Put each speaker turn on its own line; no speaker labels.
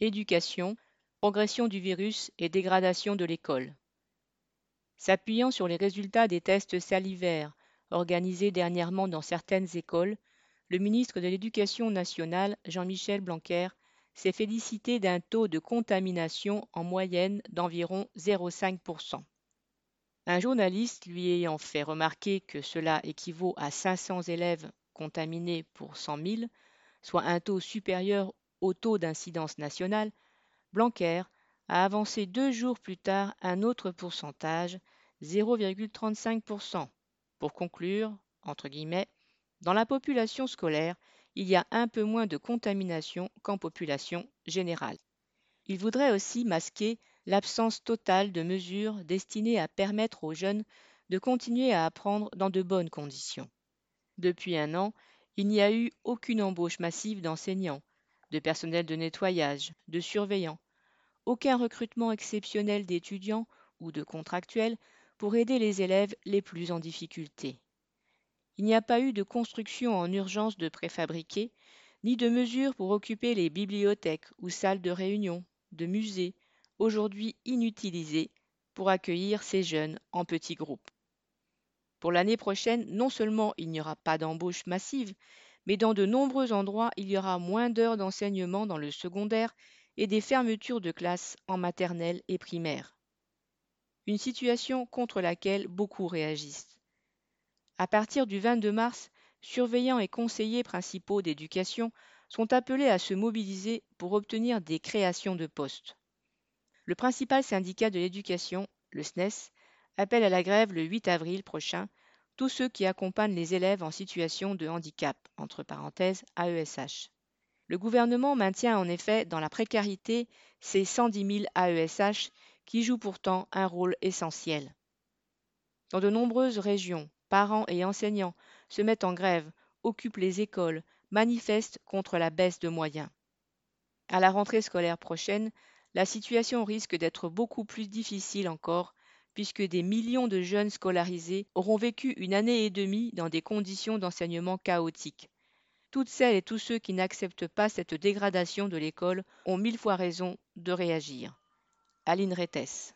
éducation, progression du virus et dégradation de l'école. S'appuyant sur les résultats des tests salivaires organisés dernièrement dans certaines écoles, le ministre de l'Éducation nationale, Jean-Michel Blanquer, s'est félicité d'un taux de contamination en moyenne d'environ 0,5%. Un journaliste lui ayant fait remarquer que cela équivaut à 500 élèves contaminés pour 100 000, soit un taux supérieur au taux d'incidence nationale, Blanquer a avancé deux jours plus tard un autre pourcentage, 0,35%, pour conclure, entre guillemets, dans la population scolaire, il y a un peu moins de contamination qu'en population générale. Il voudrait aussi masquer l'absence totale de mesures destinées à permettre aux jeunes de continuer à apprendre dans de bonnes conditions. Depuis un an, il n'y a eu aucune embauche massive d'enseignants, de personnel de nettoyage, de surveillants, aucun recrutement exceptionnel d'étudiants ou de contractuels pour aider les élèves les plus en difficulté. Il n'y a pas eu de construction en urgence de préfabriqués, ni de mesures pour occuper les bibliothèques ou salles de réunion, de musées, aujourd'hui inutilisées pour accueillir ces jeunes en petits groupes. Pour l'année prochaine, non seulement il n'y aura pas d'embauche massive, mais dans de nombreux endroits, il y aura moins d'heures d'enseignement dans le secondaire et des fermetures de classes en maternelle et primaire. Une situation contre laquelle beaucoup réagissent. À partir du 22 mars, surveillants et conseillers principaux d'éducation sont appelés à se mobiliser pour obtenir des créations de postes. Le principal syndicat de l'éducation, le SNES, appelle à la grève le 8 avril prochain tous ceux qui accompagnent les élèves en situation de handicap, AESH. Le gouvernement maintient en effet dans la précarité ces 110 000 AESH qui jouent pourtant un rôle essentiel. Dans de nombreuses régions, parents et enseignants se mettent en grève, occupent les écoles, manifestent contre la baisse de moyens. À la rentrée scolaire prochaine, la situation risque d'être beaucoup plus difficile encore puisque des millions de jeunes scolarisés auront vécu une année et demie dans des conditions d'enseignement chaotiques. Toutes celles et tous ceux qui n'acceptent pas cette dégradation de l'école ont mille fois raison de réagir. Aline Rettes.